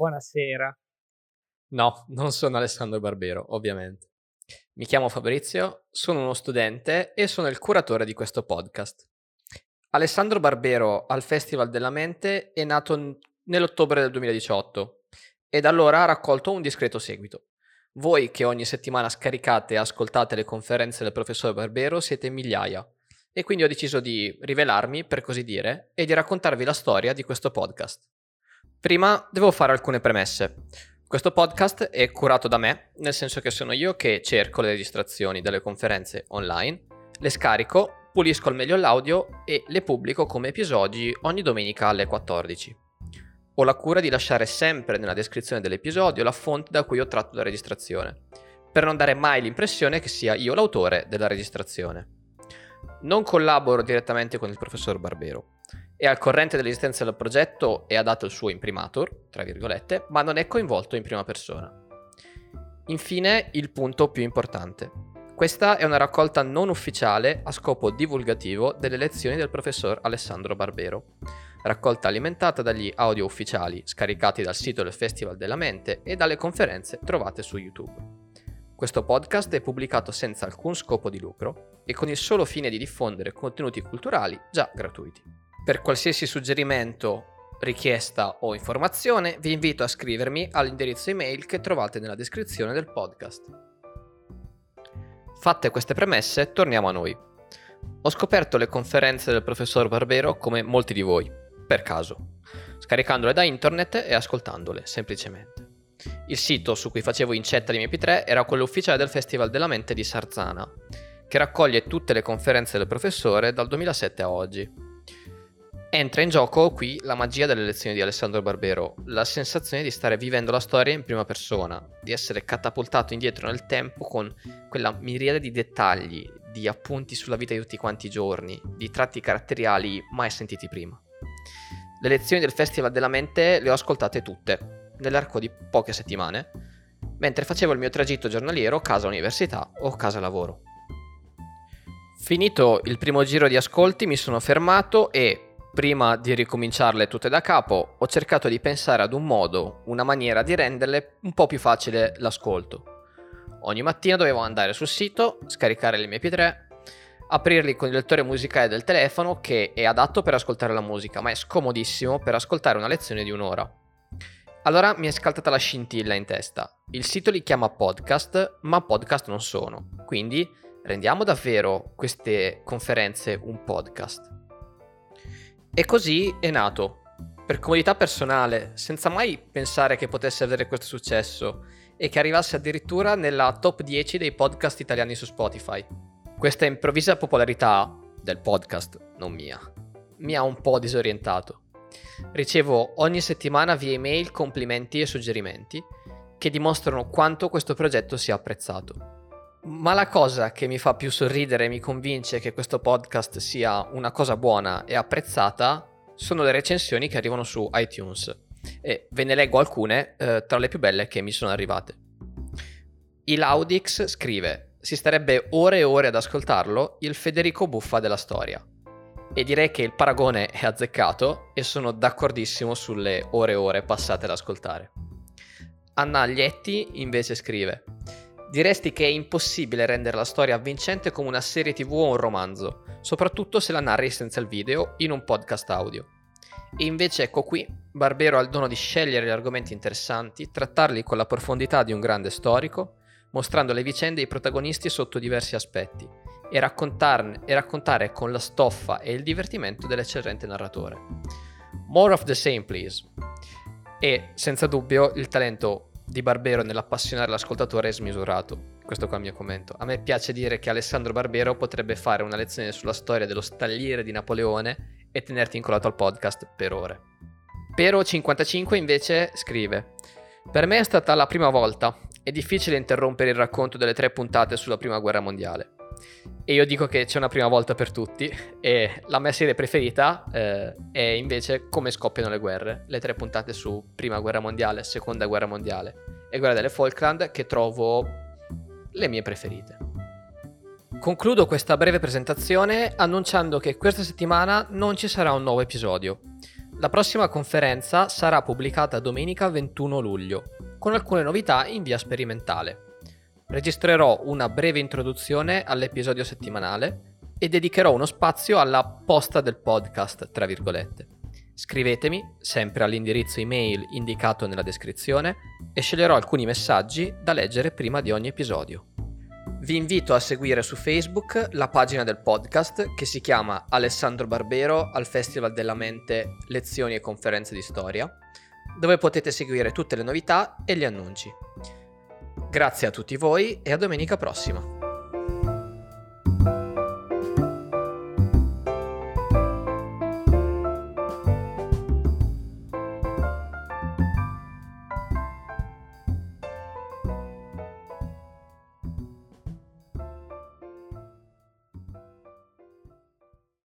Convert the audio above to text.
buonasera. No, non sono Alessandro Barbero, ovviamente. Mi chiamo Fabrizio, sono uno studente e sono il curatore di questo podcast. Alessandro Barbero al Festival della Mente è nato nell'ottobre del 2018 e da allora ha raccolto un discreto seguito. Voi che ogni settimana scaricate e ascoltate le conferenze del professor Barbero siete migliaia e quindi ho deciso di rivelarmi, per così dire, e di raccontarvi la storia di questo podcast. Prima devo fare alcune premesse. Questo podcast è curato da me, nel senso che sono io che cerco le registrazioni delle conferenze online, le scarico, pulisco al meglio l'audio e le pubblico come episodi ogni domenica alle 14. Ho la cura di lasciare sempre nella descrizione dell'episodio la fonte da cui ho tratto la registrazione, per non dare mai l'impressione che sia io l'autore della registrazione. Non collaboro direttamente con il professor Barbero, è al corrente dell'esistenza del progetto e ha dato il suo imprimatur, tra virgolette, ma non è coinvolto in prima persona. Infine, il punto più importante. Questa è una raccolta non ufficiale a scopo divulgativo delle lezioni del professor Alessandro Barbero, raccolta alimentata dagli audio ufficiali scaricati dal sito del Festival della Mente e dalle conferenze trovate su YouTube. Questo podcast è pubblicato senza alcun scopo di lucro e con il solo fine di diffondere contenuti culturali già gratuiti. Per qualsiasi suggerimento, richiesta o informazione vi invito a scrivermi all'indirizzo email che trovate nella descrizione del podcast. Fatte queste premesse, torniamo a noi. Ho scoperto le conferenze del professor Barbero come molti di voi, per caso, scaricandole da internet e ascoltandole, semplicemente. Il sito su cui facevo incetta di MP3 era quello ufficiale del Festival della Mente di Sarzana, che raccoglie tutte le conferenze del professore dal 2007 a oggi. Entra in gioco qui la magia delle lezioni di Alessandro Barbero, la sensazione di stare vivendo la storia in prima persona, di essere catapultato indietro nel tempo con quella miriade di dettagli, di appunti sulla vita di tutti quanti i giorni, di tratti caratteriali mai sentiti prima. Le lezioni del Festival della Mente le ho ascoltate tutte, nell'arco di poche settimane, mentre facevo il mio tragitto giornaliero casa-università o casa-lavoro. Finito il primo giro di ascolti mi sono fermato e, Prima di ricominciarle tutte da capo, ho cercato di pensare ad un modo, una maniera di renderle un po' più facile l'ascolto. Ogni mattina dovevo andare sul sito, scaricare le mie MP3, aprirli con il lettore musicale del telefono che è adatto per ascoltare la musica, ma è scomodissimo per ascoltare una lezione di un'ora. Allora mi è scaltata la scintilla in testa. Il sito li chiama podcast, ma podcast non sono. Quindi rendiamo davvero queste conferenze un podcast. E così è nato. Per comodità personale, senza mai pensare che potesse avere questo successo e che arrivasse addirittura nella top 10 dei podcast italiani su Spotify. Questa improvvisa popolarità del podcast, non mia, mi ha un po' disorientato. Ricevo ogni settimana via email complimenti e suggerimenti che dimostrano quanto questo progetto sia apprezzato. Ma la cosa che mi fa più sorridere e mi convince che questo podcast sia una cosa buona e apprezzata sono le recensioni che arrivano su iTunes. E ve ne leggo alcune eh, tra le più belle che mi sono arrivate. Il Audix scrive: Si starebbe ore e ore ad ascoltarlo, il Federico Buffa della storia. E direi che il paragone è azzeccato e sono d'accordissimo sulle ore e ore passate ad ascoltare. Anna Aglietti invece scrive: Diresti che è impossibile rendere la storia avvincente come una serie tv o un romanzo, soprattutto se la narri senza il video, in un podcast audio. E invece ecco qui, Barbero ha il dono di scegliere gli argomenti interessanti, trattarli con la profondità di un grande storico, mostrando le vicende e i protagonisti sotto diversi aspetti, e, e raccontare con la stoffa e il divertimento dell'eccellente narratore. More of the same, please. E, senza dubbio, il talento di Barbero nell'appassionare l'ascoltatore è smisurato. Questo qua è il mio commento. A me piace dire che Alessandro Barbero potrebbe fare una lezione sulla storia dello stagliere di Napoleone e tenerti incollato al podcast per ore. Pero55 invece scrive: Per me è stata la prima volta. È difficile interrompere il racconto delle tre puntate sulla prima guerra mondiale. E io dico che c'è una prima volta per tutti e la mia serie preferita eh, è invece Come scoppiano le guerre, le tre puntate su Prima Guerra Mondiale, Seconda Guerra Mondiale e Guerra delle Falkland che trovo le mie preferite. Concludo questa breve presentazione annunciando che questa settimana non ci sarà un nuovo episodio. La prossima conferenza sarà pubblicata domenica 21 luglio, con alcune novità in via sperimentale. Registrerò una breve introduzione all'episodio settimanale e dedicherò uno spazio alla posta del podcast, tra virgolette. Scrivetemi, sempre all'indirizzo email indicato nella descrizione, e sceglierò alcuni messaggi da leggere prima di ogni episodio. Vi invito a seguire su Facebook la pagina del podcast che si chiama Alessandro Barbero al Festival della Mente Lezioni e Conferenze di Storia, dove potete seguire tutte le novità e gli annunci. Grazie a tutti voi e a domenica prossima.